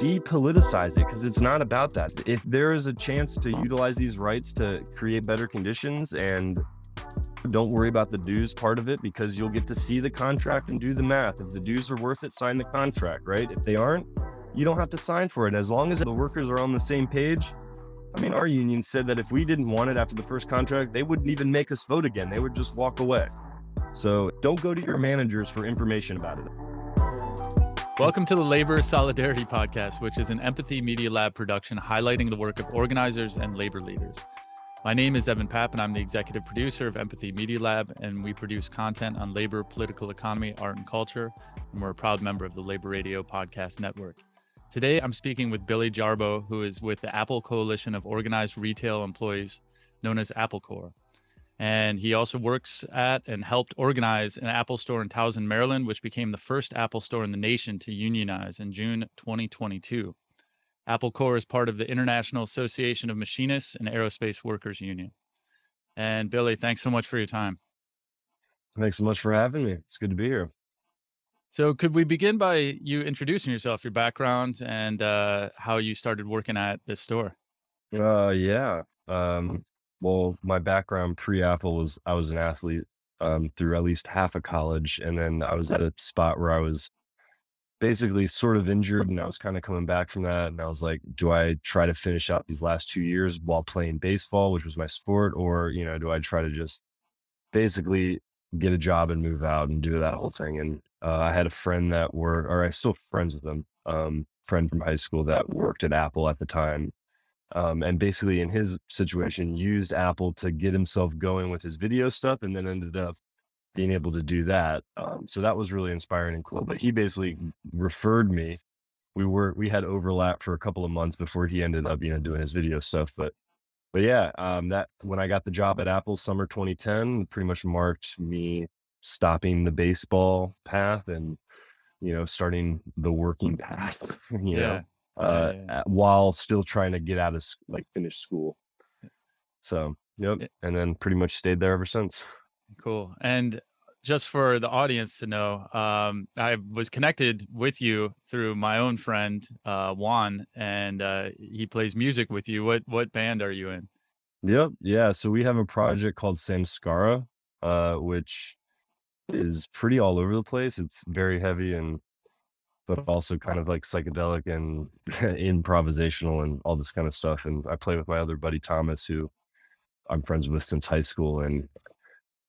depoliticize it because it's not about that. If there is a chance to utilize these rights to create better conditions and don't worry about the dues part of it because you'll get to see the contract and do the math. If the dues are worth it, sign the contract, right? If they aren't, you don't have to sign for it. As long as the workers are on the same page. I mean, our union said that if we didn't want it after the first contract, they wouldn't even make us vote again. They would just walk away. So don't go to your managers for information about it. Welcome to the Labor Solidarity Podcast, which is an Empathy Media Lab production highlighting the work of organizers and labor leaders. My name is Evan Papp, and I'm the executive producer of Empathy Media Lab, and we produce content on labor, political economy, art, and culture. And we're a proud member of the Labor Radio Podcast Network. Today, I'm speaking with Billy Jarbo, who is with the Apple Coalition of Organized Retail Employees, known as AppleCore. And he also works at and helped organize an Apple store in Towson, Maryland, which became the first Apple store in the nation to unionize in June 2022. AppleCore is part of the International Association of Machinists and Aerospace Workers Union. And Billy, thanks so much for your time. Thanks so much for having me. It's good to be here. So, could we begin by you introducing yourself, your background, and uh, how you started working at this store? Uh, yeah. Um, well, my background pre Apple was I was an athlete um, through at least half of college. And then I was at a spot where I was basically sort of injured and I was kind of coming back from that. And I was like, do I try to finish out these last two years while playing baseball, which was my sport? Or, you know, do I try to just basically get a job and move out and do that whole thing? And uh, I had a friend that were, or I still friends with them, um, friend from high school that worked at Apple at the time um, and basically in his situation used apple to get himself going with his video stuff and then ended up being able to do that um, so that was really inspiring and cool but he basically referred me we were we had overlap for a couple of months before he ended up you know doing his video stuff but but yeah um, that when i got the job at apple summer 2010 pretty much marked me stopping the baseball path and you know starting the working path you yeah. know uh, yeah. while still trying to get out of like finish school. So, yep. And then pretty much stayed there ever since. Cool. And just for the audience to know, um, I was connected with you through my own friend uh, Juan, and uh, he plays music with you. What what band are you in? Yep, yeah. So we have a project called Samskara, uh, which is pretty all over the place. It's very heavy and but also kind of like psychedelic and improvisational and all this kind of stuff. And I play with my other buddy Thomas, who I'm friends with since high school. And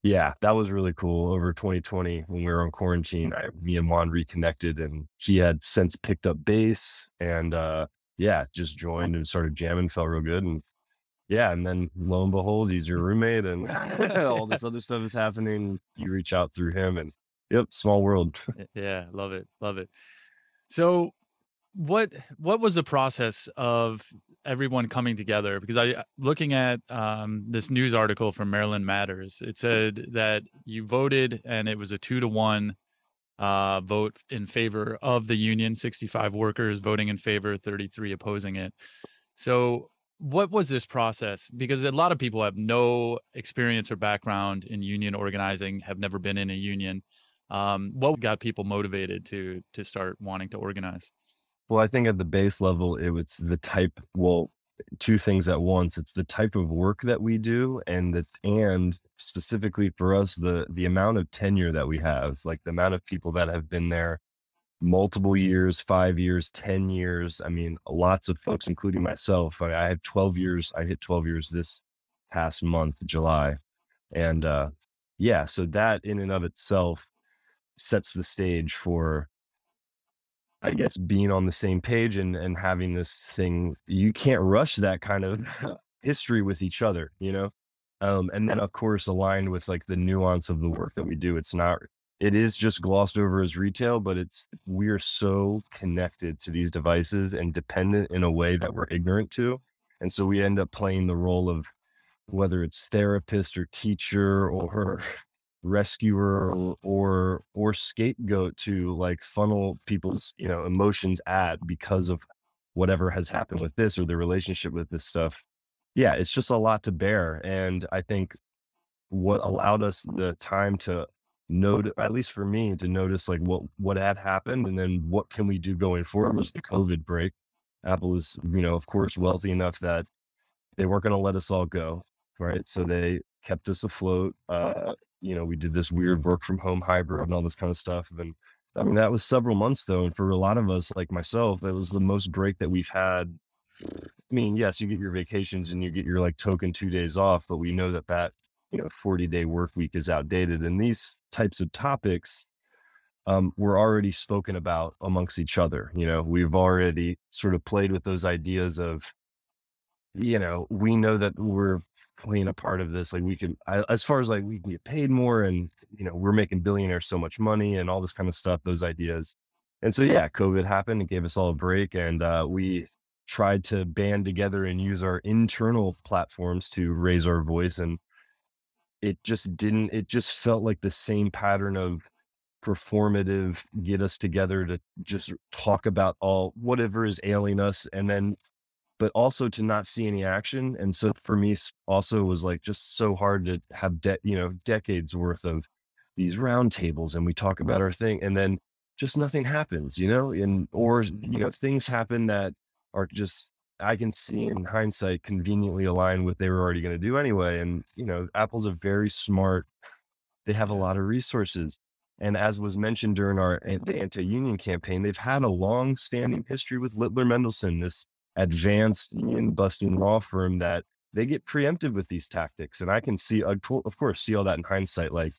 yeah, that was really cool. Over 2020, when we were on quarantine, I, me and Juan reconnected, and he had since picked up bass and uh, yeah, just joined and started jamming. Felt real good, and yeah, and then lo and behold, he's your roommate, and all this other stuff is happening. You reach out through him, and yep, small world. yeah, love it, love it. So what what was the process of everyone coming together? Because i uh, looking at um, this news article from maryland matters it said that you voted and it was a two to one uh, vote in favor of the union 65 workers voting in favor 33 opposing it. So what was this process? Because a lot of people have no experience or background in union organizing have never been in a union um, what got people motivated to to start wanting to organize? Well, I think at the base level, it was the type. Well, two things at once. It's the type of work that we do, and the and specifically for us, the the amount of tenure that we have, like the amount of people that have been there multiple years, five years, ten years. I mean, lots of folks, including myself. I, have twelve years. I hit twelve years this past month, July, and uh, yeah. So that in and of itself sets the stage for I guess being on the same page and and having this thing you can't rush that kind of history with each other, you know? Um, and then of course aligned with like the nuance of the work that we do. It's not it is just glossed over as retail, but it's we're so connected to these devices and dependent in a way that we're ignorant to. And so we end up playing the role of whether it's therapist or teacher or rescuer or, or or scapegoat to like funnel people's you know emotions at because of whatever has happened with this or the relationship with this stuff yeah it's just a lot to bear and i think what allowed us the time to note at least for me to notice like what what had happened and then what can we do going forward was the COVID break. Apple was, you know, of course, wealthy enough that they weren't going to let us all go, right? So they kept us afloat. Uh, you know, we did this weird work from home hybrid and all this kind of stuff. And I mean, that was several months though. And for a lot of us, like myself, it was the most break that we've had. I mean, yes, you get your vacations and you get your like token two days off, but we know that that you know 40 day work week is outdated and these types of topics um, were already spoken about amongst each other you know we've already sort of played with those ideas of you know we know that we're playing a part of this like we can I, as far as like we can get paid more and you know we're making billionaires so much money and all this kind of stuff those ideas. And so yeah covid happened and gave us all a break and uh, we tried to band together and use our internal platforms to raise our voice and it just didn't it just felt like the same pattern of performative get us together to just talk about all whatever is ailing us and then but also to not see any action and so for me also was like just so hard to have de- you know decades worth of these roundtables and we talk about our thing and then just nothing happens you know and or you know things happen that are just I can see in hindsight conveniently align with they were already going to do anyway. And, you know, Apple's a very smart, they have a lot of resources. And as was mentioned during our anti-union campaign, they've had a long standing history with Littler Mendelson, this advanced union busting law firm that they get preempted with these tactics. And I can see, uh, of course, see all that in hindsight. Like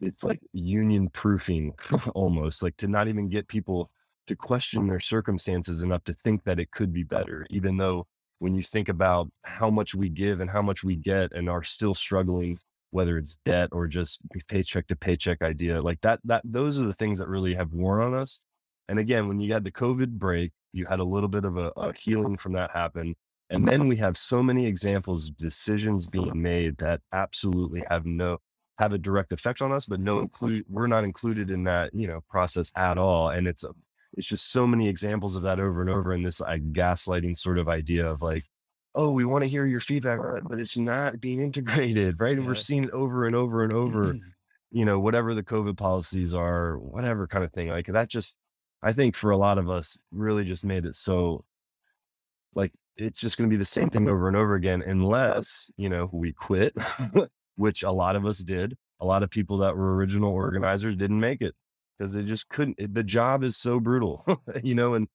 it's like union proofing almost like to not even get people to question their circumstances enough to think that it could be better, even though when you think about how much we give and how much we get and are still struggling, whether it's debt or just paycheck to paycheck idea, like that, that those are the things that really have worn on us. And again, when you had the COVID break, you had a little bit of a, a healing from that happen. And then we have so many examples of decisions being made that absolutely have no have a direct effect on us, but no include we're not included in that, you know, process at all. And it's a it's just so many examples of that over and over in this like gaslighting sort of idea of like oh we want to hear your feedback but it's not being integrated right and we're seeing it over and over and over mm-hmm. you know whatever the covid policies are whatever kind of thing like that just i think for a lot of us really just made it so like it's just going to be the same thing over and over again unless you know we quit which a lot of us did a lot of people that were original organizers didn't make it because they just couldn't. It, the job is so brutal, you know, and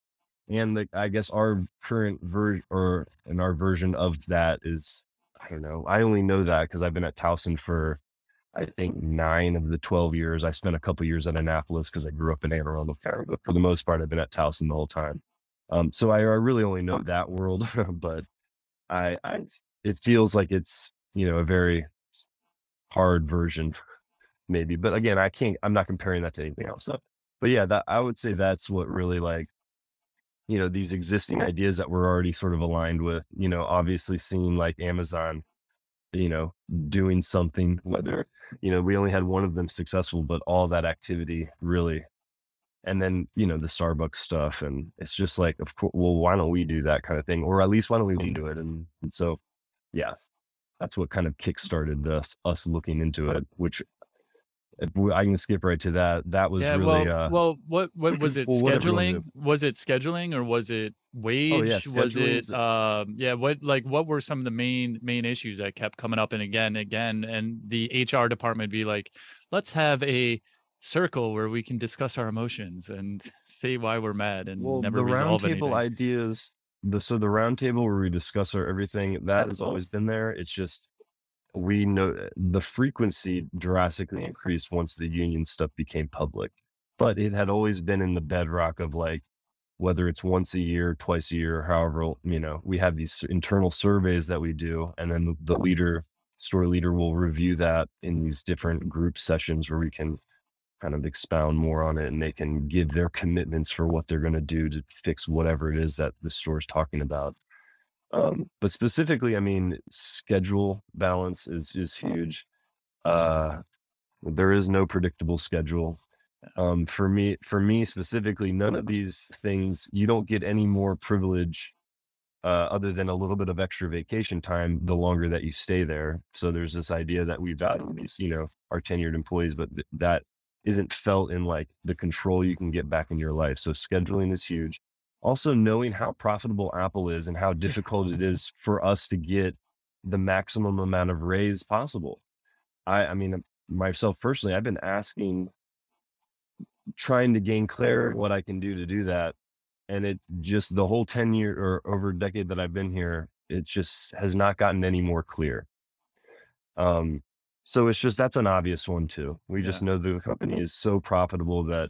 and the, I guess our current version or and our version of that is I don't know. I only know that because I've been at Towson for I think nine of the twelve years. I spent a couple years at Annapolis because I grew up in Anne Arundel County, but for the most part, I've been at Towson the whole time. Um, so I, I really only know that world, but I, I it feels like it's you know a very hard version maybe. But again, I can't, I'm not comparing that to anything else. But yeah, that I would say that's what really like, you know, these existing ideas that we're already sort of aligned with, you know, obviously seeing like Amazon, you know, doing something, whether, you know, we only had one of them successful, but all that activity really. And then, you know, the Starbucks stuff. And it's just like, of course, well, why don't we do that kind of thing? Or at least why don't we mm-hmm. do it? And, and so, yeah, that's what kind of kickstarted us, us looking into it, which I can skip right to that. That was yeah, really well, uh, well. What what was it? well, scheduling? Was it scheduling or was it wage? Oh yeah, was it um yeah, what like what were some of the main main issues that kept coming up and again and again and the HR department be like, let's have a circle where we can discuss our emotions and say why we're mad and well, never the resolve roundtable ideas. The so the roundtable where we discuss our everything that has always been there. It's just we know eh, the mm. frequency drastically increased once the union stuff became public, but it had always been in the bedrock of like whether it's once a year, twice a year, however, you know, we have these internal surveys that we do, and then the, the leader, store leader, will review that in these different group sessions where we can kind of expound more on it, and they can give their commitments for what they're going to do to fix whatever it is that the store is talking about. Um, but specifically, I mean, schedule balance is is huge. Uh, there is no predictable schedule. Um, for me, for me specifically, none of these things you don't get any more privilege uh, other than a little bit of extra vacation time the longer that you stay there. So there's this idea that we value these, you know, our tenured employees, but th- that isn't felt in like the control you can get back in your life. So scheduling is huge. Also knowing how profitable Apple is and how difficult it is for us to get the maximum amount of raise possible. I, I mean, myself personally, I've been asking, trying to gain clarity what I can do to do that. And it just the whole 10 year or over a decade that I've been here, it just has not gotten any more clear. Um, so it's just that's an obvious one too. We Yeah. just know the company is so profitable that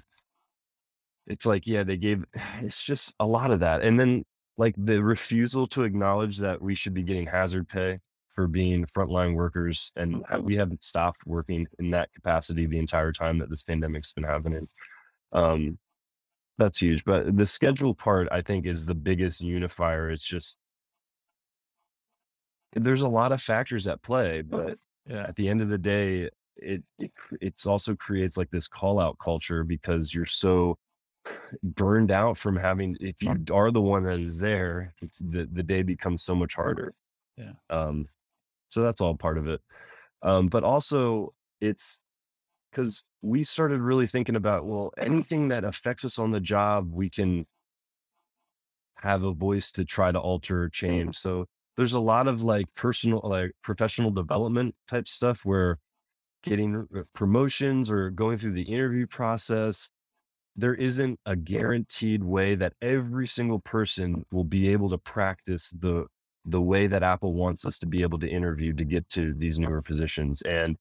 it's like, yeah, they gave it's just a lot of that. And then like the refusal to acknowledge that we should be getting hazard pay for being frontline workers and we haven't stopped working in that capacity the entire time that this pandemic's been happening. Um that's huge. But the schedule part, I think, is the biggest unifier. It's just there's a lot of factors at play, but Yeah. at the end of the day, it, it it's also creates like this call out culture because you're so burned out from having if you are the one that is there, it's the, the day becomes so much harder. Yeah. Um so that's all part of it. Um but also it's because we started really thinking about well anything that affects us on the job we can have a voice to try to alter or change so there's a lot of like personal like professional development type stuff where getting uh, promotions or going through the interview process there isn't a guaranteed way that every single person will be able to practice the the way that apple wants us to be able to interview to get to these newer positions and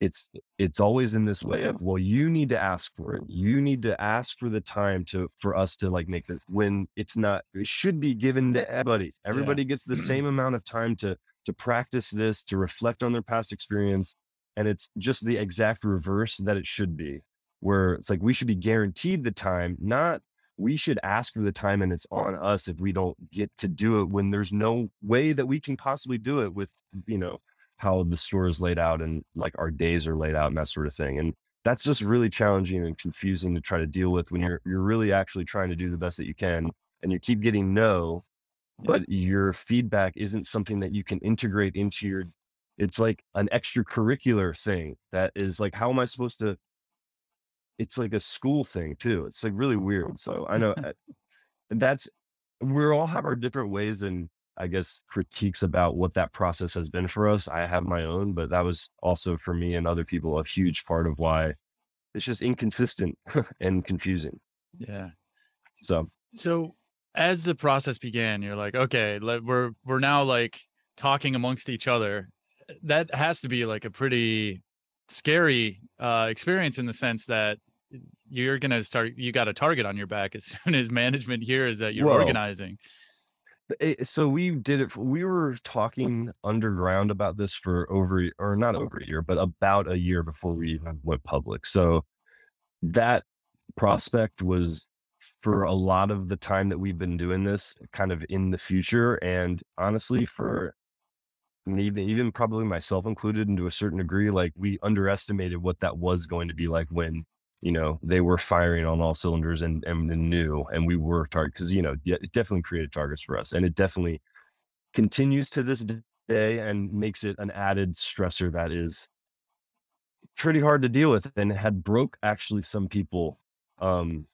it's it's always in this way of well you need to ask for it. You need to ask for the time to for us to like make this when it's not it should be given to everybody. Everybody gets the mm-hmm. same amount of time to to practice this to reflect on their past experience and it's just the exact reverse that it should be where it's like we should be guaranteed the time not we should ask for the time and it's on us if we don't get to do it when there's no way that we can possibly do it with you know how the store is laid out and like our days are laid out and that sort of thing. And that's just really challenging and confusing to try to deal with when you're you're really actually trying to do the best that you can and you keep getting no, but your feedback isn't something that you can integrate into your it's like an extracurricular thing that is like how am I supposed to it's like a school thing too. It's like really weird. So I know uh, that's we all have our different ways and I guess critiques about what that process has been for us. I have my own, but that was also for me and other people a huge part of why it's just inconsistent and confusing. Yeah. So So as the process began, you're like, okay, let, we're we're now like talking amongst each other. That has to be like a pretty scary uh, experience in the sense that you're gonna start. You got a target on your back as soon as management hears that you're Well, organizing. it, eh, so we did it. We were talking underground about this for over, or not over a year, but about a year before we even went public. So that prospect was for a lot of the time that we've been doing this kind of in the future. And honestly, for even, even probably myself included and to a certain degree, like we underestimated what that was going to be like when, you know, they were firing on all cylinders and, and, and new and we were target because, you know, yeah, it definitely created targets for us and it definitely continues to this day and makes it an added stressor that is pretty hard to deal with and had broke actually some people um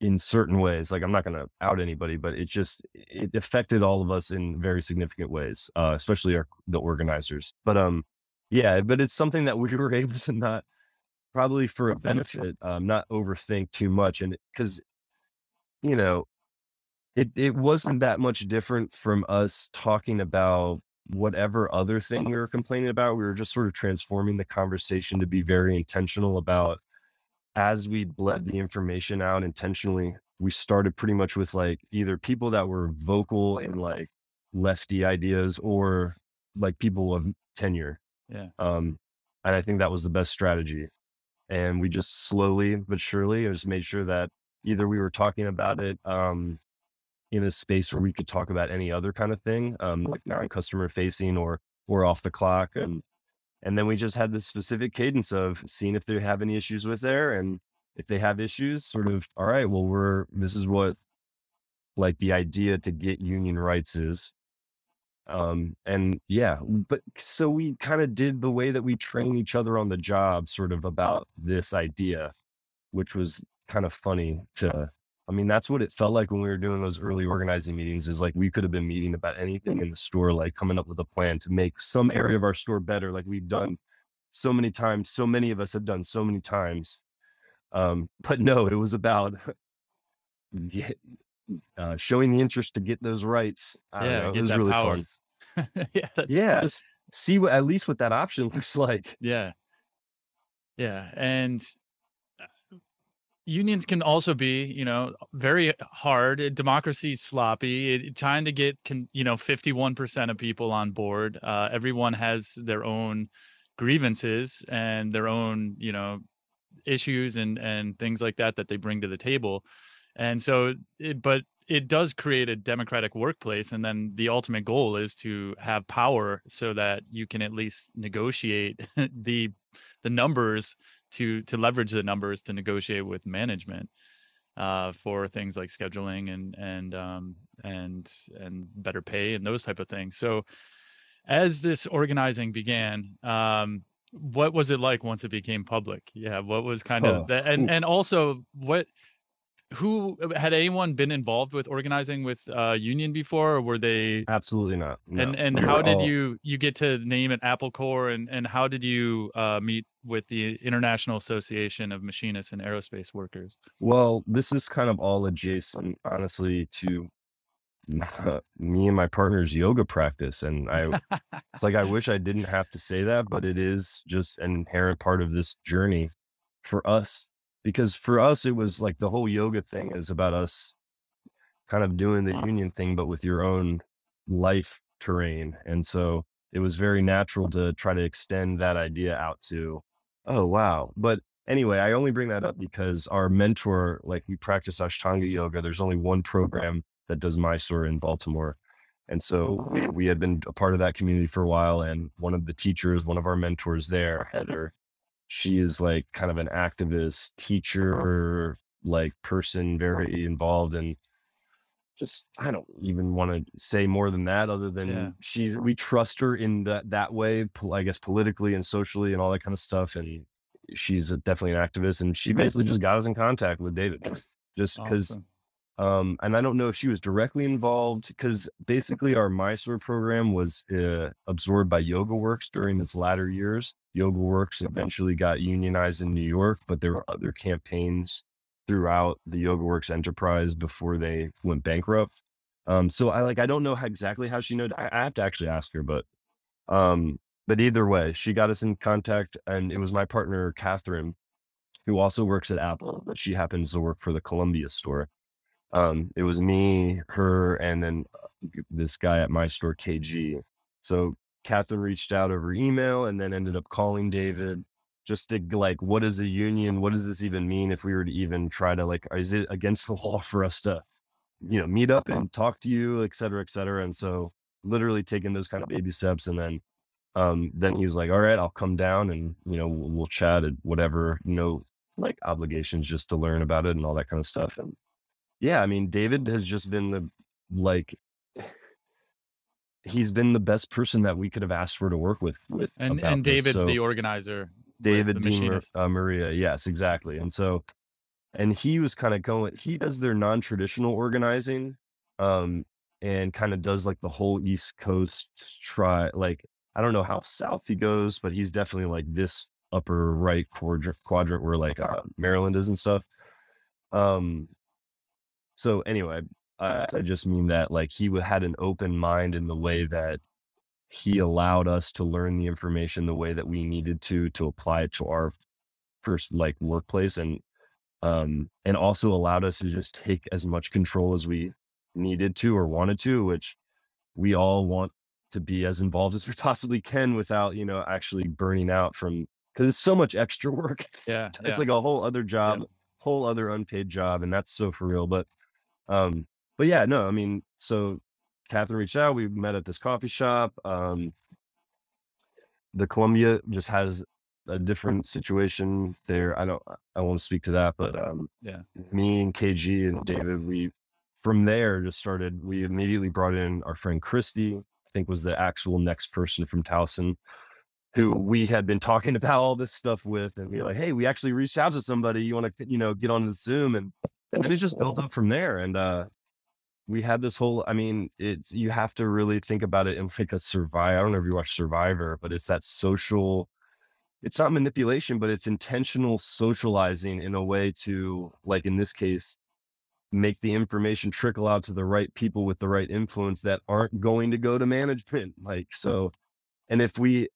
in certain ways like i'm not going to out anybody but it just it affected all of us in very significant ways uh especially our the organizers but um yeah but it's something that we were able to not probably for a benefit um not overthink too much and because you know it it wasn't that much different from us talking about whatever other thing we were complaining about we were just sort of transforming the conversation to be very intentional about as we bled the information out intentionally, we started pretty much with like either people that were vocal in like lefty ideas or like people of tenure. Yeah. Um, and I think that was the best strategy. And we just slowly but surely just made sure that either we were talking about it um, in a space where we could talk about any other kind of thing, um, like non customer facing or or off the clock. And and then we just had this specific cadence of seeing if they have any issues with there. And if they have issues, sort of, all right, well, we're, this is what like the idea to get union rights is. Um, and yeah, but so we kind of did the way that we train each other on the job, sort of about this idea, which was kind of funny to I mean, that's what it felt like when we were doing those early organizing meetings is like we could have been meeting about anything in the store, like coming up with a plan to make some area of our store better, like we've done so many times. So many of us have done so many times. Um, but no, it was about uh, showing the interest to get those rights. I Yeah, it was really power. fun. yeah, that's, Yeah, just see what at least what that option looks like. yeah, yeah, and uh, unions can also be, you know, very hard. Uh, Democracy's sloppy. It, trying to get, can, you know, fifty-one percent of people on board. Uh, everyone has their own grievances and their own, you know, issues and and things like that that they bring to the table and so it, but it does create a democratic workplace and then the ultimate goal is to have power so that you can at least negotiate the the numbers to to leverage the numbers to negotiate with management uh, for things like scheduling and and um, and and better pay and those type of things. So as this organizing began um, what was it like once it became public? Yeah what was kind Oh, of the, and and also what who had anyone been involved with organizing with uh union before or were they Absolutely not. No. and and We how did all- you you get to name it apple core and and how did you uh meet with the international association of machinists and aerospace workers Well, this is kind of all adjacent, honestly, to me and my partner's yoga practice. And I, it's like, I wish I didn't have to say that, but it is just an inherent part of this journey for us. Because for us, it was like the whole yoga thing is about us kind of doing the union thing, but with your own life terrain. And so it was very natural to try to extend that idea out to, oh, wow. But anyway, I only bring that up because our mentor, like we practice Ashtanga yoga. There's only one program that does Mysore in Baltimore. And so we- we had been a part of that community for a while. And one of the teachers, one of our mentors there, Heather, she is like kind of an activist uh-huh. teacher, like person, uh-huh. very involved in just, I don't even want to say more than that other than Yeah. she's, we trust her in that, that way, I guess, politically and socially and all that kind of stuff. And she's a, definitely an activist. And she basically just got us in contact with David just because Awesome. Um, and I don't know if she was directly involved because basically our Mysore program was uh, absorbed by Yoga Works during its latter years. Yoga Works eventually got unionized in New York, but there were other campaigns throughout the Yoga Works enterprise before they went bankrupt. Um, so I like I don't know how, exactly how she knew. I, I have to actually ask her, but um, but either way, she got us in contact, and it was my partner Catherine, who also works at Apple, but she happens to work for the Columbia store um it was me her and then uh, this guy at my store kg so catherine reached out over email and then ended up calling david just to like what is a union? What does this even mean if we were to even try to like is it against the law for us to you know meet up and talk to you et cetera et cetera and so literally taking those kind of baby steps and then um then he was like all right i'll come down and you know we'll, we'll chat at whatever no like obligations just to learn about it and all that kind of stuff and yeah, I mean, David has just been the like he's been the best person that we could have asked for to work with with and and david's So the organizer David the Dean uh, Maria, yes, exactly. And so and he was kind of going he does their non-traditional organizing um and kind of does like the whole East Coast try like I don't know how south he goes, but he's definitely like this upper right quadrant quadrant where like uh, Maryland is and stuff. Um so anyway, I, I just mean that like he had an open mind in the way that he allowed us to learn the information the way that we needed to to apply it to our first like workplace and um and also allowed us to just take as much control as we needed to or wanted to which we all want to be as involved as we possibly can without you know actually burning out from because it's so much extra work. Yeah, it's yeah. like a whole other job whole other unpaid job and that's so for real but um but yeah no i mean so catherine reached out we met at this coffee shop um the columbia just has a different situation there i don't i won't speak to that but um Yeah. me and kg and david we from there just started we immediately brought in our friend christy i think was the actual next person from Towson who we had been talking about all this stuff with and we were like, hey, we actually reached out to somebody. You want to, you know, get on the Zoom and, and it just built up from there. And uh we had this whole i mean it's you have to really think about it in like a survive i don't know if you watch survivor but it's that social it's not manipulation but it's intentional socializing in a way to like in this case make the information trickle out to the right people with the right influence that aren't going to go to management like so and if we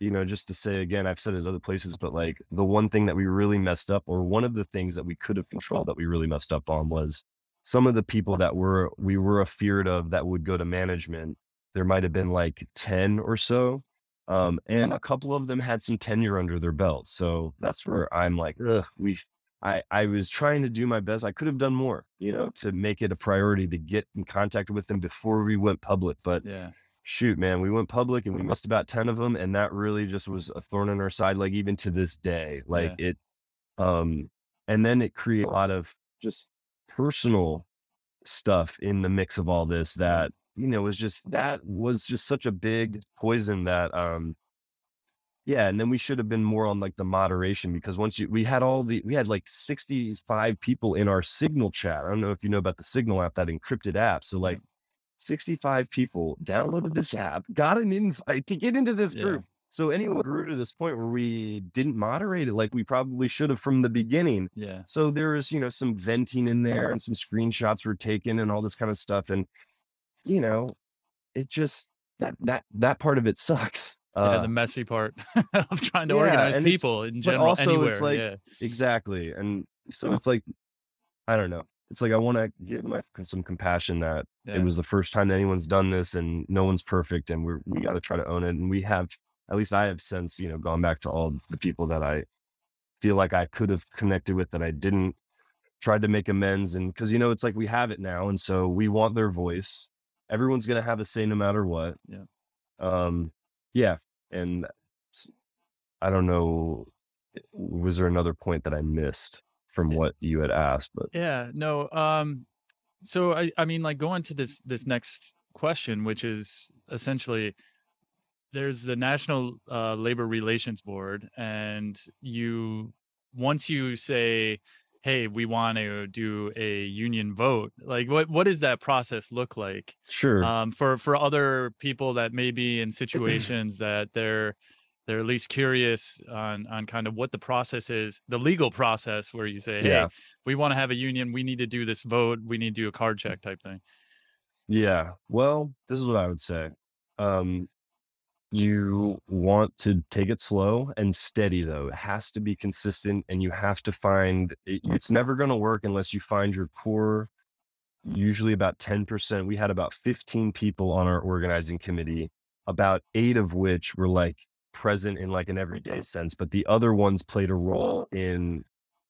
you know just to say again i've said it other places but like the one thing that we really messed up or one of the things that we could have controlled that we really messed up on was some of the people that were we were afeared of that would go to management there might have been like 10 or so um, and a couple of them had some tenure under their belt so that's where i'm like we I, I was trying to do my best. I could have done more, you know, to make it a priority to get in contact with them before we went public. But Yeah. Shoot, man, we went public and we missed about 10 of them. And that really just was a thorn in our side, like even to this day. Like it, um, and then it created a lot of just personal stuff in the mix of all this that, you know, was just that was just such a big poison that um yeah, and then we should have been more on like the moderation because once you we had all the we had like 65 people in our signal chat. I don't know if you know about the signal app, that encrypted app. So like 65 people downloaded this app, got an invite to get into this Yeah. group. So anyone grew to this point where we didn't moderate it like we probably should have from the beginning. Yeah. So there was, you know, some venting in there and some screenshots were taken and all this kind of stuff. And, you know, it just that that that part of it sucks. yeah. Uh, The messy part of trying to yeah, organize people in but general. also anywhere. it's like yeah. exactly. And so it's like, I don't know. It's like I want to give my some compassion that Yeah. it was the first time that anyone's done this and no one's perfect and we're we got to try to own it. And we have, at least I have since, you know, gone back to all the people that I feel like I could have connected with that I didn't tried to make amends. And cause you know, it's like we have it now. And so we want their voice. Everyone's going to have a say no matter what. Yeah. Um, yeah. And I don't know. Was there another point that I missed from what you had asked? But Yeah, no. Um, so I, I mean, like going to this this next question, which is essentially there's the National uh, Labor Relations Board, and you once you say, "Hey, we want to do a union vote," like what what does that process look like? sure. um, for for other people that may be in situations that they're they're at least curious on on kind of what the process is, the legal process where you say, "Hey, Yeah. we want to have a union. We need to do this vote. We need to do a card check type thing." Yeah. Well, this is what I would say. Um, you want to take it slow and steady, though. It has to be consistent, and you have to find it, it's never going to work unless you find your core. Usually, about 10%. We had about 15 people on our organizing committee, about eight of which were like present in like an everyday sense, but the other ones played a role in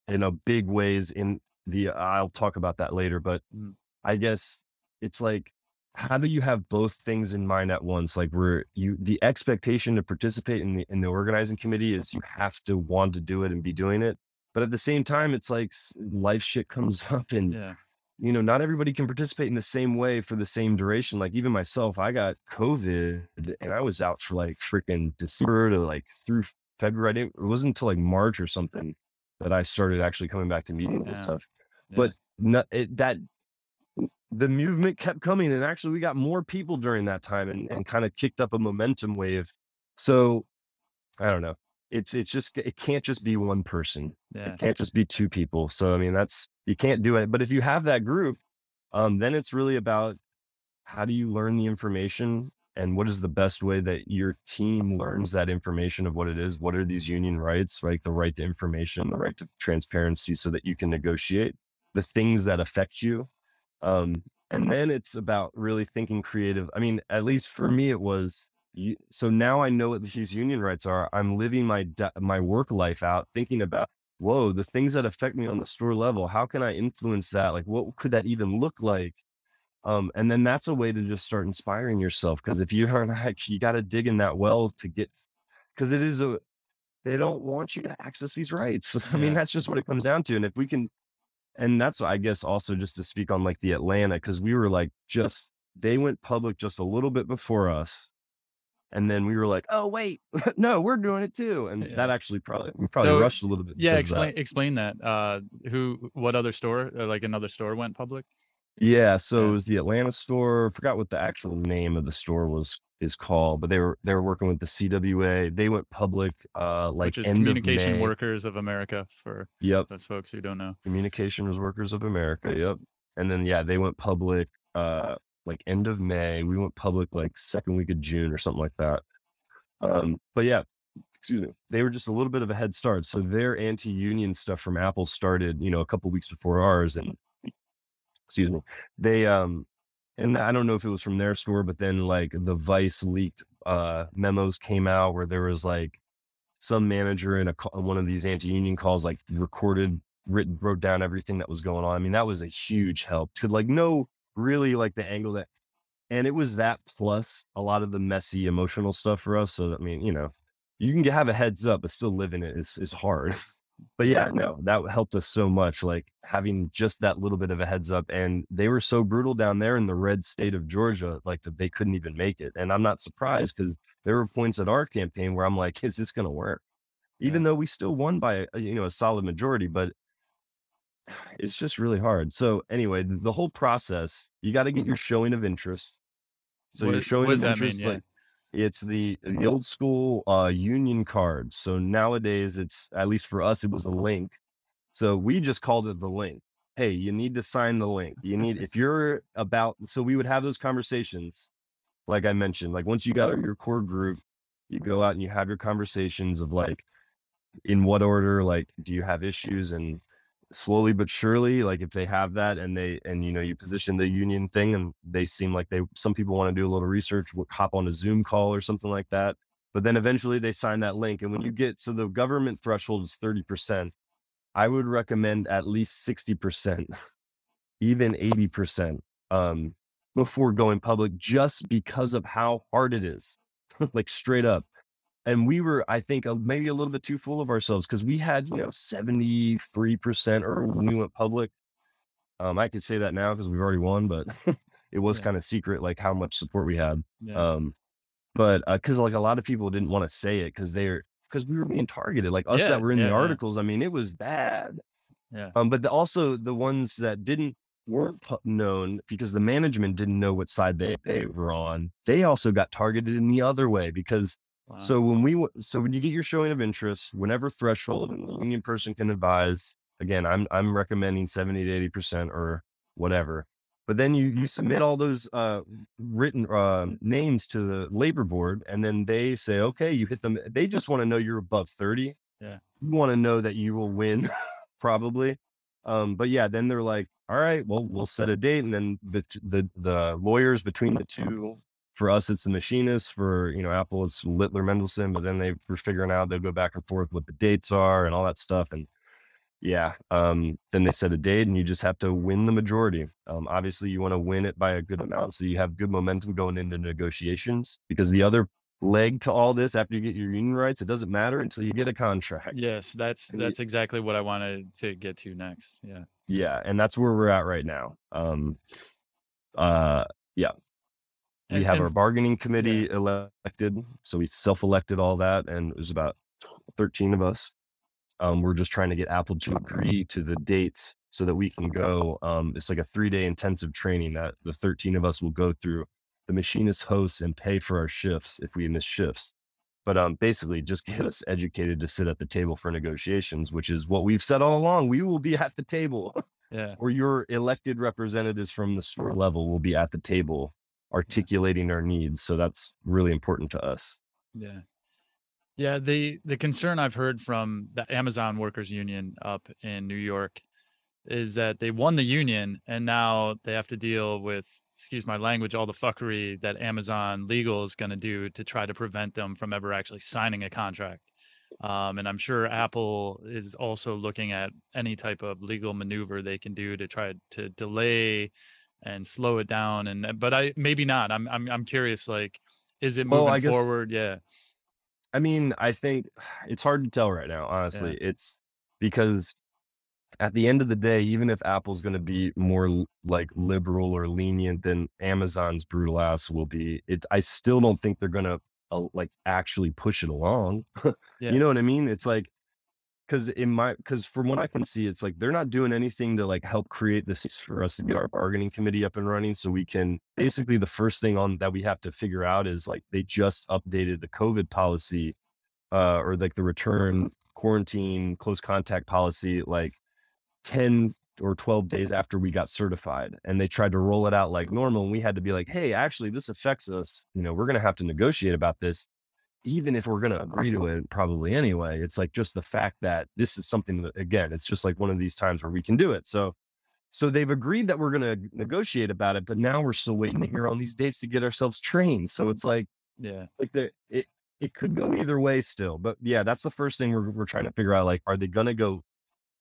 in a big ways in the I'll talk about that later, but Mm. I guess it's like how do you have both things in mind at once? Like where you the expectation to participate in the in the organizing committee is you have to want to do it and be doing it but at the same time it's like life shit comes up and Yeah, you know not everybody can participate in the same way for the same duration like even myself i got covid and i was out for like freaking december to like through february I didn't, it wasn't until like march or something that i started actually coming back to meetings and stuff yeah, but not it, that the movement kept coming and actually we got more people during that time and, and kind of kicked up a momentum wave so i don't know it's it's just it can't just be one person yeah, it can't just be two people so i mean that's you can't do it but if you have that group um then it's really about how do you learn the information and what is the best way that your team learns that information of what it is? What are these union rights right the right to information the right to transparency so that you can negotiate the things that affect you? Um and then it's about really thinking creative i mean at least for me it was so now i know what these union rights are i'm living my my work life out thinking about whoa the things that affect me on the store level how can i influence that? Like what could that even look like? Um and then that's a way to just start inspiring yourself because if you aren't like you got to dig in that well to get because it is a they don't want you to access these rights. I mean that's just what it comes down to and if we can and that's i guess also just to speak on like the atlanta because we were like just they went public just a little bit before us. And then we were like, oh, wait, no, we're doing it too. And Yeah. that actually probably, we probably So, rushed a little bit. Yeah, of that. explain explain that. Uh, who? What other store? Uh, like another store went public? Yeah, so Yeah. it was the Atlanta store. Forgot what the actual name of the store was is called, but they were they were working with the CWA. They went public uh like Which is end Communication of May. Workers of America for Yep, those folks who don't know. Communications Workers of America. Yep, and then yeah, they went public uh like end of May. We went public like second week of June or something like that. Um, but yeah, excuse me, they were just a little bit of a head start. So their anti-union stuff from Apple started, you know, a couple weeks before ours, and excuse me, they um, and I don't know if it was from their store, but then like the Vice leaked uh memos came out where there was like some manager in a ca- one of these anti-union calls like recorded written wrote down everything that was going on i mean that was a huge help to like know really like the angle that and it was that plus a lot of the messy emotional stuff for us so i mean you know you can have a heads up but still living it is, is hard. But yeah no that helped us so much like having just that little bit of a heads up and they were so brutal down there in the red state of georgia like that they couldn't even make it and i'm not surprised because there were points at our campaign where i'm like is this going to work? Even though we still won by a, you know a solid majority but it's just really hard. So anyway the whole process you got to get your mm-hmm. showing of interest. So What- your showing of that mean? interest Yeah. like it's the uh, the mm-hmm. old school uh union card. So nowadays it's at least for us it was a link. So we just called it the link. Hey you need to sign the link. You need if you're about so we would have those conversations like i mentioned like once you got your core group you go out and you have your conversations of like in what order like do you have issues and slowly but surely like if they have that and they and you know you position the union thing and they seem like they some people want to do a little research hop on a zoom call or something like that but then eventually they sign that link and when you get so the government threshold is 30% i would recommend at least 60% even 80% um before going public just because of how hard it is like straight up and we were i think uh, maybe a little bit too full of ourselves because we had you know 73% or when we went public um i could say that now because we've already won but it was Yeah. kind of secret like how much support we had Yeah. um but because like a lot of people didn't want to say it because they're because we were being targeted like us Yeah, that were in the articles i mean it was bad yeah. um but the, also the ones that didn't weren't known because the management didn't know what side they, they were on they also got targeted in the other way because Wow. so when we so when you get your showing of interest, whenever threshold the union person can advise, again, I'm I'm recommending 70 to 80 percent or whatever. But then you you submit all those uh, written uh, names to the labor board, and then they say, okay, you hit them. They just want to know you're above 30. Yeah. You want to know that you will win, probably. Um, but yeah, then they're like, all right, well, we'll set a date, and then the the the lawyers between the two for us, it's the machinist. For you know, Apple, it's Littler Mendelson. But then they were figuring out they'd go back and forth what the dates are and all that stuff. And yeah, um, then they set a date, and you just have to win the majority. Um, obviously, you want to win it by a good amount, so you have good momentum going into negotiations. Because the other leg to all this, after you get your union rights, it doesn't matter until you get a contract. Yes, that's And you- that's exactly what I wanted to get to next. Yeah. Yeah, and that's where we're at right now. Um, uh, yeah, we And- have and- our bargaining committee elected, so we self-elected all that, and it was about thirteen of us. Um, we're just trying to get Apple to agree to the dates so that we can go. Um, it's like a three-day intensive training that the thirteen of us will go through. The machinist hosts and pay for our shifts if we miss shifts. But um, basically, just get us educated to sit at the table for negotiations, which is what we've said all along. We will be at the table Yeah. or your elected representatives from the store level will be at the table articulating our needs. So that's really important to us. Yeah. Yeah, the the concern I've heard from the Amazon Workers Union up in New York is that they won the union and now they have to deal with excuse my language all the fuckery that Amazon legal is going to do to try to prevent them from ever actually signing a contract. Um, and I'm sure Apple is also looking at any type of legal maneuver they can do to try to delay and slow it down. And but I maybe not. I'm I'm I'm curious. Like, is it Well, moving I guess- forward? Yeah. I mean, I think it's hard to tell right now, honestly. It's because at the end of the day, even if Apple's going to be more like liberal or lenient than Amazon's brutal ass will be, it I still don't think they're going to uh, like actually push it along. yeah. You know what I mean? It's like because in my because from what I can see, it's like they're not doing anything to like help create this for us to get our bargaining committee up and running. So we can basically the first thing on that we have to figure out is like they just updated the COVID policy uh or like the return quarantine close contact policy like 10 or 12 days after we got certified and they tried to roll it out like normal and we had to be like hey actually this affects us you know we're going to have to negotiate about this even if we're going to agree to uh-huh. it probably anyway it's like just the fact that this is something that again it's just like one of these times where we can do it. So so they've agreed that we're going to negotiate about it but now we're still waiting to hear on these dates to get ourselves trained. So it's like yeah. like the it, it could go either way still but yeah that's the first thing we're, we're trying to figure out like are they going to go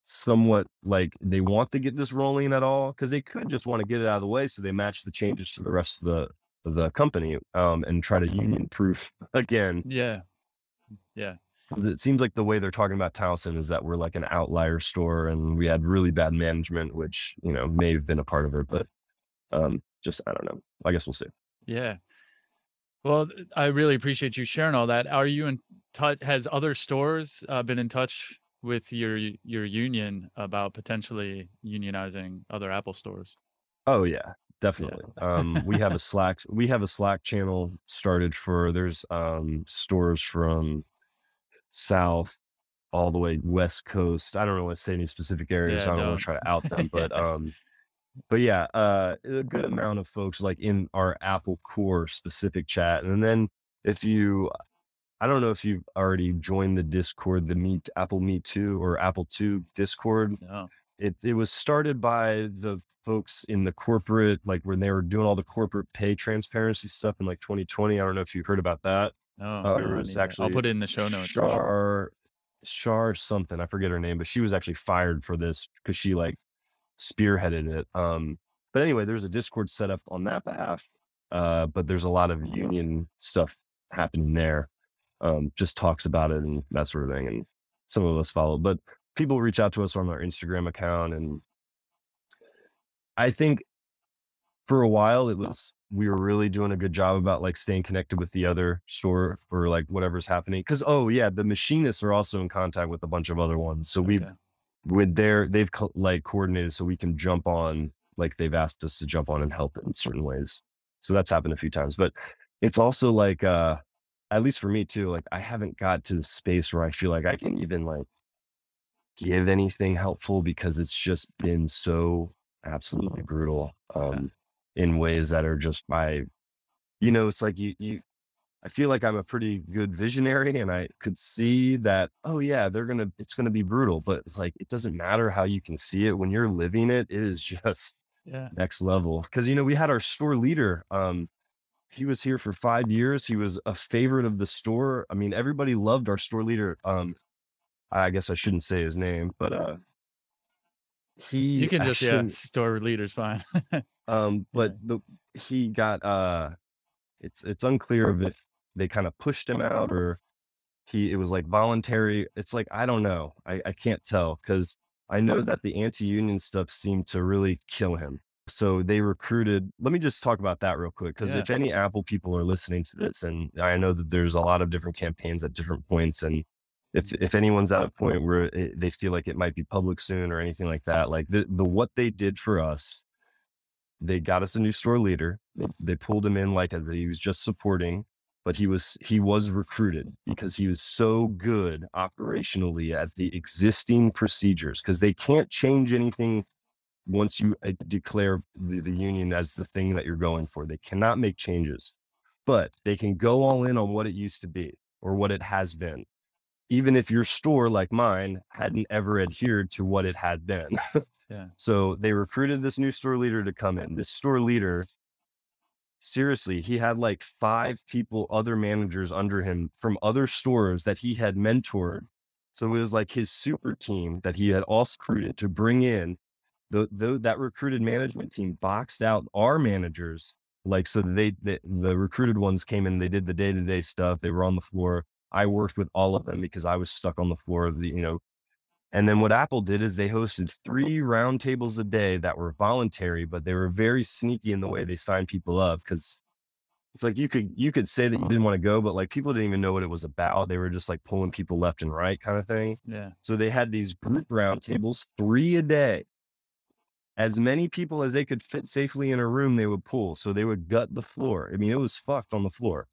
somewhat like they want to get this rolling at all? Because they could just want to get it out of the way so they match the changes to the rest of the the company um, and try to union proof again. Yeah. Yeah. It seems like the way they're talking about Towson is that we're like an outlier store and we had really bad management, which, you know, may have been a part of it, but um, just, I don't know. I guess we'll see. Yeah. Well, I really appreciate you sharing all that. Are you in touch? Has other stores uh, been in touch with your your union about potentially unionizing other Apple stores? Oh yeah, definitely yeah. um, we have a slack we have a slack channel started for there's um, stores from south all the way west coast i don't know what to say any specific areas yeah, i don't, don't. want to try to out them but um but yeah uh a good amount of folks like in our apple core specific chat and then if you i don't know if you've already joined the discord the meet apple meet 2 or apple 2 discord no it it was started by the folks in the corporate, like when they were doing all the corporate pay transparency stuff in like 2020. I don't know if you heard about that. No, uh, it was actually I'll put it in the show notes. Shar, Shar something. I forget her name, but she was actually fired for this because she like spearheaded it. Um, but anyway, there's a Discord set up on that behalf. Uh, but there's a lot of union stuff happening there. Um, just talks about it and that sort of thing. And some of us follow, but people reach out to us on our Instagram account. And I think for a while it was, we were really doing a good job about like staying connected with the other store or like whatever's happening. Cause, oh, yeah, the machinists are also in contact with a bunch of other ones. So okay. we, with their, they've co- like coordinated so we can jump on, like they've asked us to jump on and help in certain ways. So that's happened a few times. But it's also like, uh, at least for me too, like I haven't got to the space where I feel like I can even like give anything helpful because it's just been so absolutely brutal um, in ways that are just my, you know, it's like you, you, I feel like I'm a pretty good visionary and I could see that, oh yeah, they're going to, it's going to be brutal, but it's like, it doesn't matter how you can see it when you're living it, it is just yeah. next level. Cause you know, we had our store leader, um, he was here for five years. He was a favorite of the store. I mean, everybody loved our store leader. Um, I guess I shouldn't say his name, but uh, he you can just yeah store leaders fine. um, but the, he got uh, it's it's unclear if they kind of pushed him out or he it was like voluntary. It's like I don't know. I I can't tell because I know that the anti-union stuff seemed to really kill him. So they recruited. Let me just talk about that real quick because yeah. if any Apple people are listening to this, and I know that there's a lot of different campaigns at different points, and if if anyone's at a point where it, they feel like it might be public soon or anything like that, like the the what they did for us, they got us a new store leader. They, pulled him in like a, he was just supporting, but he was he was recruited because he was so good operationally at the existing procedures because they can't change anything once you uh, declare the, the union as the thing that you're going for. They cannot make changes, but they can go all in on what it used to be or what it has been even if your store like mine hadn't ever adhered to what it had been. yeah. So they recruited this new store leader to come in. This store leader, seriously, he had like five people, other managers under him from other stores that he had mentored. So it was like his super team that he had also recruited to bring in. The, the that recruited management team boxed out our managers like so they, they the recruited ones came in they did the day-to-day stuff they were on the floor I worked with all of them because I was stuck on the floor of the, you know, And then what Apple did is they hosted three roundtables a day that were voluntary, but they were very sneaky in the way they signed people up because it's like you could you could say that you uh-huh. didn't want to go, but like people didn't even know what it was about. They were just like pulling people left and right kind of thing. Yeah. So they had these group roundtables, three a day. As many people as they could fit safely in a room, they would pull. So they would gut the floor. I mean, it was fucked on the floor.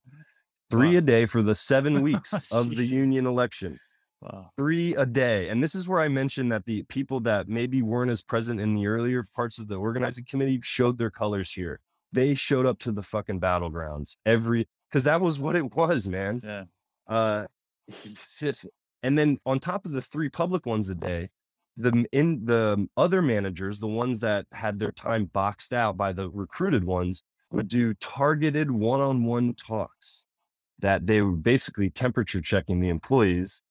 Three Wow. a day for the seven weeks of the union election Wow. three a day. And this is where I mentioned that the people that maybe weren't as present in the earlier parts of the organizing committee showed their colors here. They showed up to the fucking battlegrounds every because that was what it was, man. Yeah. Uh, just, and then on top of the three public ones a day, the in the other managers, the ones that had their time boxed out by the recruited ones, would do targeted one-on-one talks that they were basically temperature checking the employees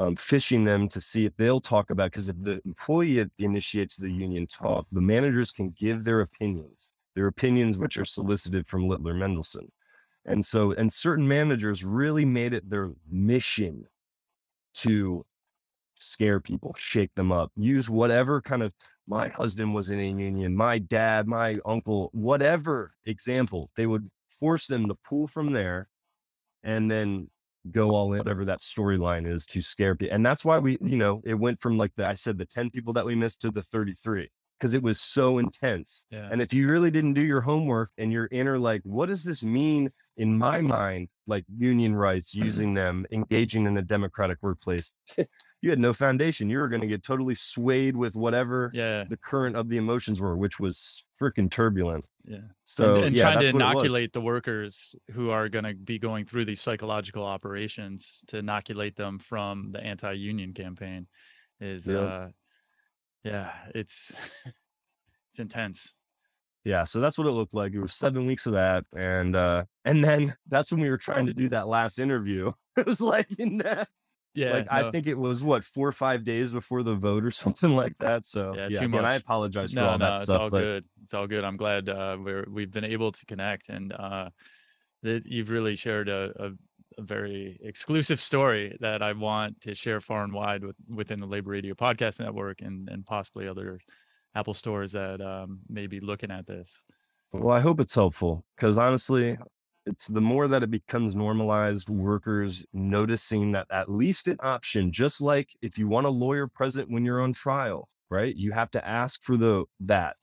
um, fishing them to see if they'll talk about because if the employee initiates the union talk, the managers can give their opinions, their opinions which are solicited from Littler Mendelson. And so, and certain managers really made it their mission to scare people, shake them up, use whatever kind of my husband was in a union, my dad, my uncle, whatever example, they would force them to pull from there and then go all in, whatever that storyline is to scare people. And that's why we, you mm-hmm. know, it went from like the, I said, the 10 people that we missed to the 33 because it was so intense. Yeah. And if you really didn't do your homework and your inner, like, what does this mean in my mind? Like union rights, using them, engaging in a democratic workplace. you had no foundation. You were going to get totally swayed with whatever yeah. the current of the emotions were, which was freaking turbulent. Yeah. So and, and yeah, trying to inoculate the workers who are going to be going through these psychological operations to inoculate them from the anti-union campaign is Yep. uh yeah it's it's intense Yeah, so that's what it looked like. It was seven weeks of that, and uh, and then that's when we were trying to do that last interview. It was like in that, yeah like I think it was what four or five days before the vote or something like that. So Yeah, yeah, too again, I apologize for no all no that it's stuff. all but good it's all good i'm glad uh we're we've been able to connect and uh that you've really shared a, a a very exclusive story that I want to share far and wide with, within the Labor Radio Podcast Network and, and possibly other Apple stores that um, may be looking at this. Well, I hope it's helpful because honestly, it's the more that it becomes normalized, workers noticing that at least an option, just like if you want a lawyer present when you're on trial, right? You have to ask for the that.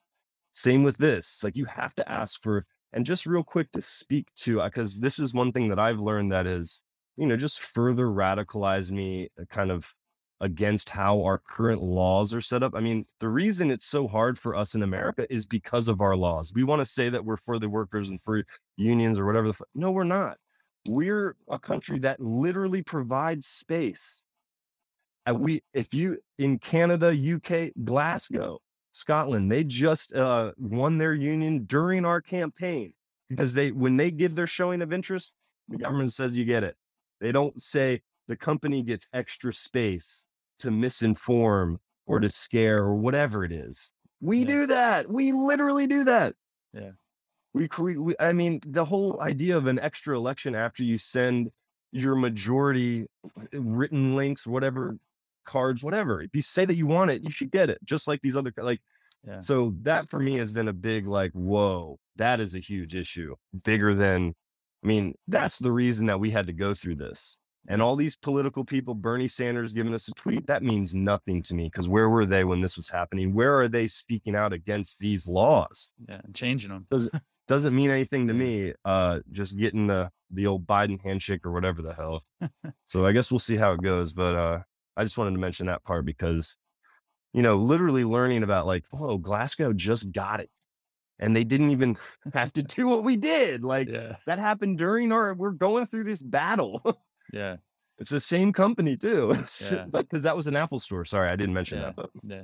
Same with this. It's like you have to ask for, and just real quick to speak to, because this is one thing that I've learned that is, you know, just further radicalized me uh, kind of against how our current laws are set up. I mean, the reason it's so hard for us in America is because of our laws. We want to say that we're for the workers and for unions or whatever the fu- no, we're not. We're a country that literally provides space. And we, if you in Canada, UK, Glasgow, Scotland, they just uh, won their union during our campaign because they, when they give their showing of interest, the government says you get it. They don't say the company gets extra space to misinform or to scare or whatever it is. We Yeah. do that. We literally do that. Yeah. We, create, we, I mean, the whole idea of an extra election after you send your majority eh, written links, whatever cards, whatever. If you say that you want it, you should get it. Just like these other, like, Yeah. so that for me has been a big, like, whoa, that is a huge issue. Bigger than, I mean, that's the reason that we had to go through this. And all these political people, Bernie Sanders giving us a tweet, that means nothing to me because where were they when this was happening? Where are they speaking out against these laws? Yeah. And changing them. Doesn't mean anything to me. Uh, just getting the the old Biden handshake or whatever the hell. so I guess we'll see how it goes. But uh, I just wanted to mention that part because, you know, literally learning about like, oh, Glasgow just got it, and they didn't even have to do what we did. Like Yeah. that happened during our we're going through this battle. Yeah. It's the same company too. Yeah. because that was an Apple store. Sorry, I didn't mention Yeah. that. But Yeah.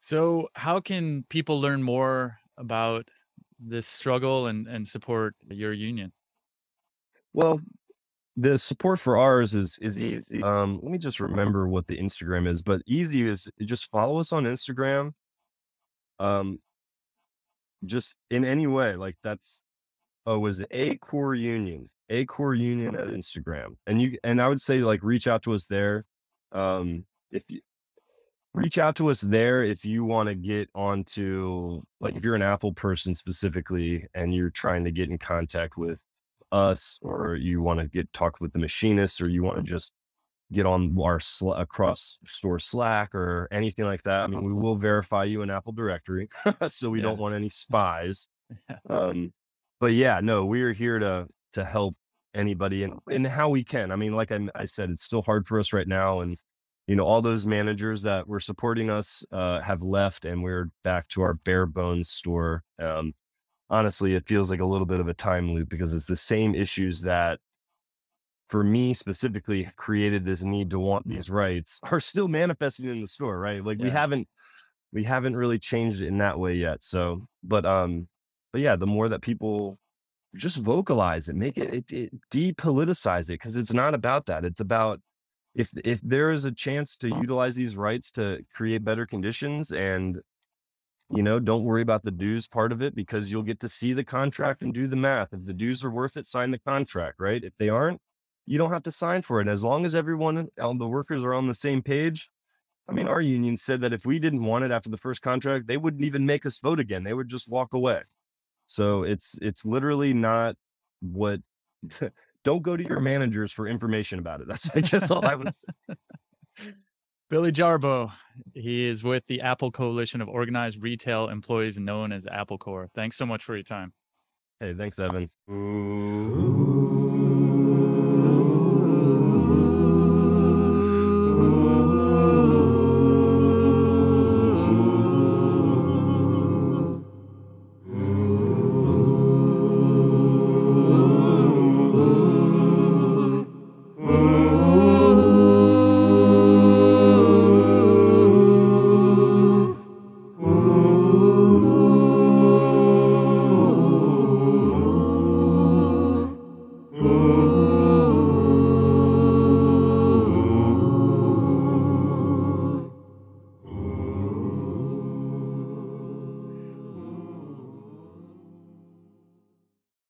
So, how can people learn more about this struggle and, and support your union? well, the support for ours is is easy. Um, let me just remember what the Instagram is, but easy is just follow us on Instagram. Um, just in any way, like that's oh, was it a core union, a core union at Instagram, and you and I would say like reach out to us there. Um, if you reach out to us there if you want to get onto like if you're an Apple person specifically and you're trying to get in contact with us or you want to get talk with the machinist or you want to just get on our sl- across store Slack or anything like that. I mean, we will verify you in Apple Directory, so we yeah. don't want any spies. Um, but yeah, no, we are here to to help anybody and and how we can. I mean, like I, I said, it's still hard for us right now, and you know, all those managers that were supporting us uh, have left, and we're back to our bare bones store. Um, honestly, it feels like a little bit of a time loop because it's the same issues that for me specifically created this need to want these rights are still manifesting in the store, right? Like yeah. we haven't we haven't really changed it in that way yet. So, but um, but yeah, the more that people just vocalize it, make it, it, it depoliticize it because it's not about that. It's about if if there is a chance to utilize these rights to create better conditions and you know don't worry about the dues part of it because you'll get to see the contract and do the math if the dues are worth it sign the contract right if they aren't you don't have to sign for it. As long as everyone, all the workers are on the same page. I mean, our union said that if we didn't want it after the first contract, they wouldn't even make us vote again. They would just walk away. So it's it's literally not what. don't go to your managers for information about it. That's I guess all I would say. Billy Jirbo, he is with the Apple Coalition of Organized Retail Employees, known as Apple CORE. Thanks so much for your time. Hey, thanks, Evan. Ooh.